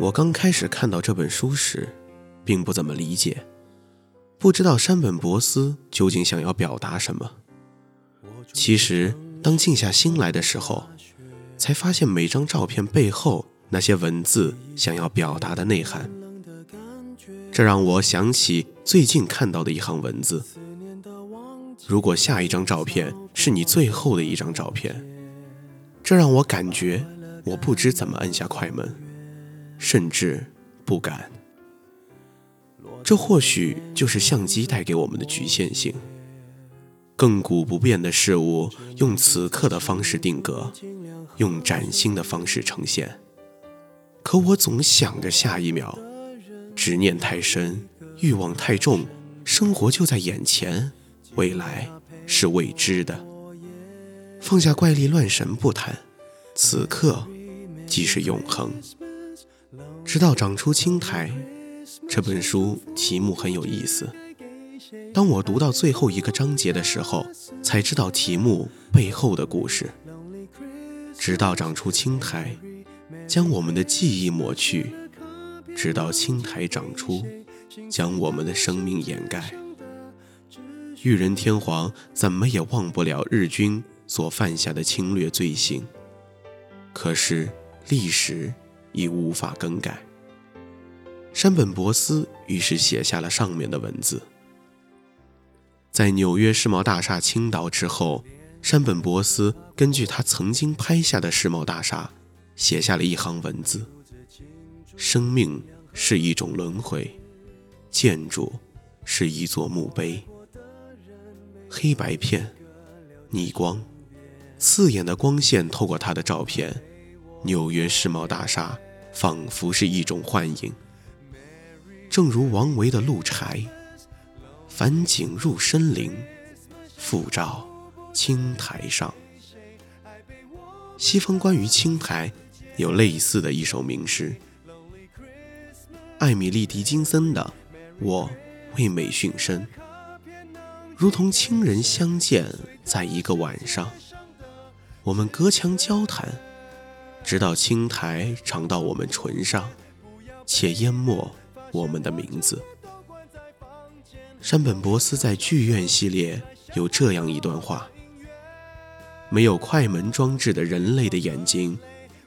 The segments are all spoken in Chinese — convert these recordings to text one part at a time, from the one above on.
我刚开始看到这本书时，并不怎么理解，不知道山本博斯究竟想要表达什么。其实，当静下心来的时候，才发现每张照片背后那些文字想要表达的内涵。这让我想起最近看到的一行文字：如果下一张照片是你最后的一张照片，这让我感觉我不知怎么按下快门，甚至不敢。这或许就是相机带给我们的局限性。亘古不变的事物，用此刻的方式定格，用崭新的方式呈现。可我总想着下一秒，执念太深，欲望太重，生活就在眼前，未来是未知的。放下怪力乱神不谈，此刻即是永恒。直到长出青苔，这本书题目很有意思。当我读到最后一个章节的时候，才知道题目背后的故事。直到长出青苔，将我们的记忆抹去；直到青苔长出，将我们的生命掩盖。裕仁天皇怎么也忘不了日军所犯下的侵略罪行，可是历史已无法更改。山本博斯于是写下了上面的文字。在纽约世贸大厦倾倒之后，山本博斯根据他曾经拍下的世贸大厦，写下了一行文字：“生命是一种轮回，建筑是一座墓碑。”黑白片，逆光，刺眼的光线透过他的照片，纽约世贸大厦仿佛是一种幻影。正如王维的《鹿柴》。返景入深林，复照青苔上。西方关于青苔有类似的一首名诗，艾米丽·狄金森的《我为美殉身》，如同亲人相见在一个晚上，我们隔墙交谈，直到青苔长到我们唇上，且淹没我们的名字。山本博斯在剧院系列有这样一段话：没有快门装置的人类的眼睛，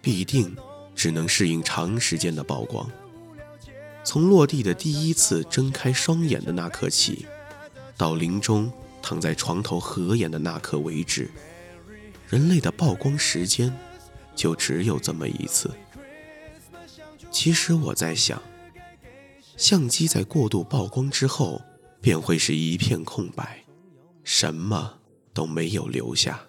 必定只能适应长时间的曝光。从落地的第一次睁开双眼的那刻起，到临终躺在床头合眼的那刻为止，人类的曝光时间就只有这么一次。其实我在想，相机在过度曝光之后。便会是一片空白，什么都没有留下。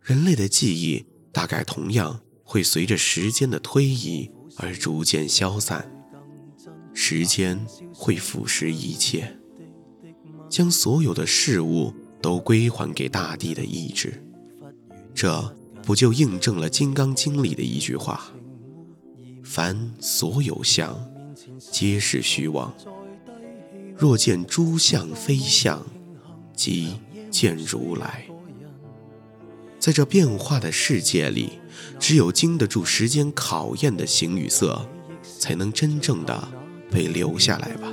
人类的记忆大概同样会随着时间的推移而逐渐消散，时间会腐蚀一切，将所有的事物都归还给大地的意志。这不就印证了《金刚经》里的一句话：“凡所有相，皆是虚妄。”若见诸相非相，即见如来。在这变化的世界里，只有经得住时间考验的形与色，才能真正的被留下来吧。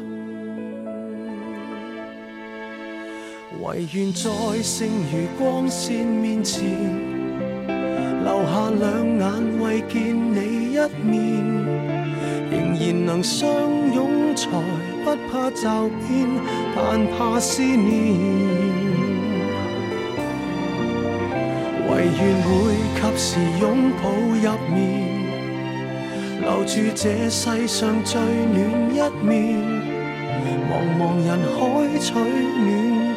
唯愿在剩余光线面前，留下两眼为见你一面，仍然能相拥才。不怕骤变，但怕思念。唯愿会及时拥抱入眠，留住这世上最暖一面。茫茫人海取暖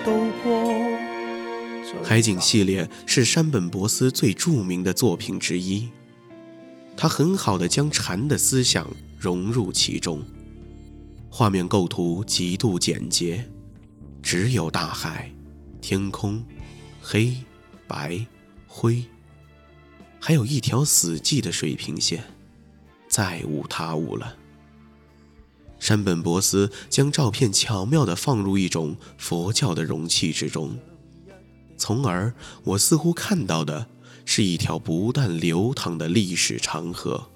度过。海景系列是山本博斯最著名的作品之一，他很好的将禅的思想融入其中。画面构图极度简洁，只有大海、天空、黑白灰，还有一条死寂的水平线，再无他物了。山本博斯将照片巧妙地放入一种佛教的容器之中，从而我似乎看到的是一条不断流淌的历史长河。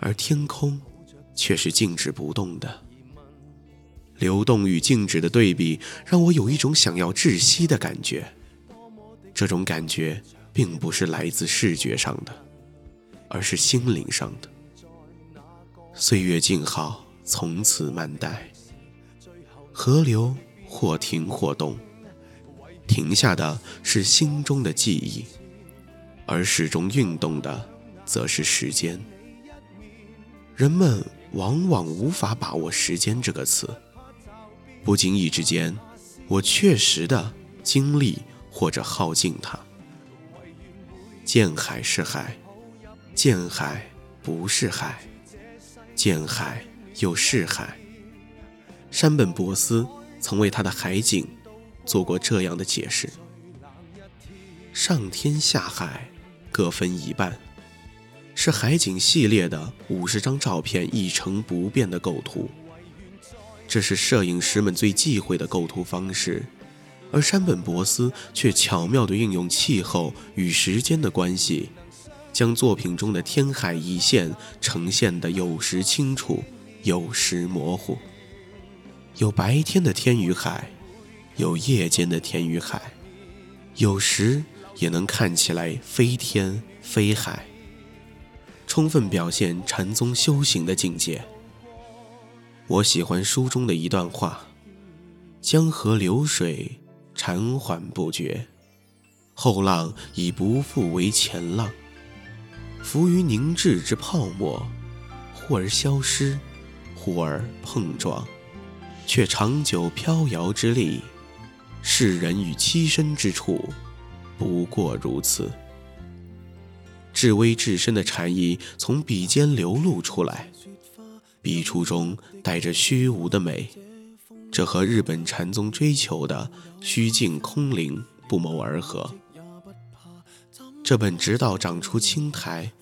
而天空却是静止不动的。流动与静止的对比，让我有一种想要窒息的感觉。这种感觉并不是来自视觉上的，而是心灵上的。岁月静好，从此慢待。河流或停或动，停下的是心中的记忆，而始终运动的，则是时间。人们往往无法把握“时间”这个词。不经意之间，我确实的经历或者耗尽它。见海是海，见海不是海，见海又是海。山本博斯曾为他的海景做过这样的解释：上天下海各分一半，是海景系列的五十张照片一成不变的构图。这是摄影师们最忌讳的构图方式，而山本博斯却巧妙地运用气候与时间的关系，将作品中的天海一线呈现得有时清楚，有时模糊。有白天的天与海，有夜间的天与海，有时也能看起来非天非海，充分表现禅宗修行的境界。我喜欢书中的一段话：“江河流水，潺缓不绝，后浪已不复为前浪。浮于凝滞之泡沫，忽而消失，忽而碰撞，却长久飘摇之力。世人与栖身之处，不过如此。至微至深的禅意从笔尖流露出来。”笔触中带着虚无的美，这和日本禅宗追求的虚静空灵不谋而合。这本《直到长出青苔》，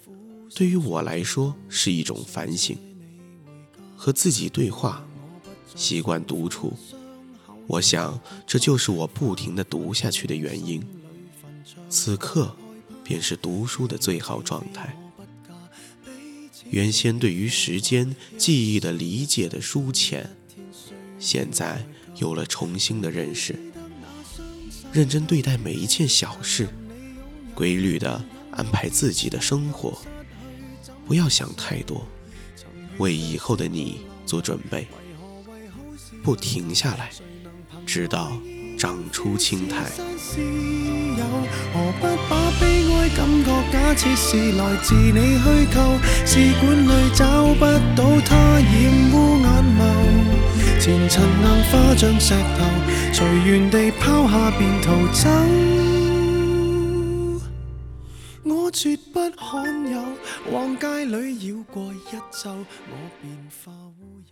对于我来说是一种反省，和自己对话，习惯独处。我想，这就是我不停地读下去的原因。此刻，便是读书的最好状态。原先对于时间记忆的理解的疏浅，现在有了重新的认识。认真对待每一件小事，规律的安排自己的生活，不要想太多，为以后的你做准备，不停下来，直到长出青苔。何不把悲哀感觉假设是来自你虚构？试管里找不到它，染污眼眸。前尘硬化像石头，随缘地抛下便逃走。我绝不罕有，往街里绕过一周，我便化乌有。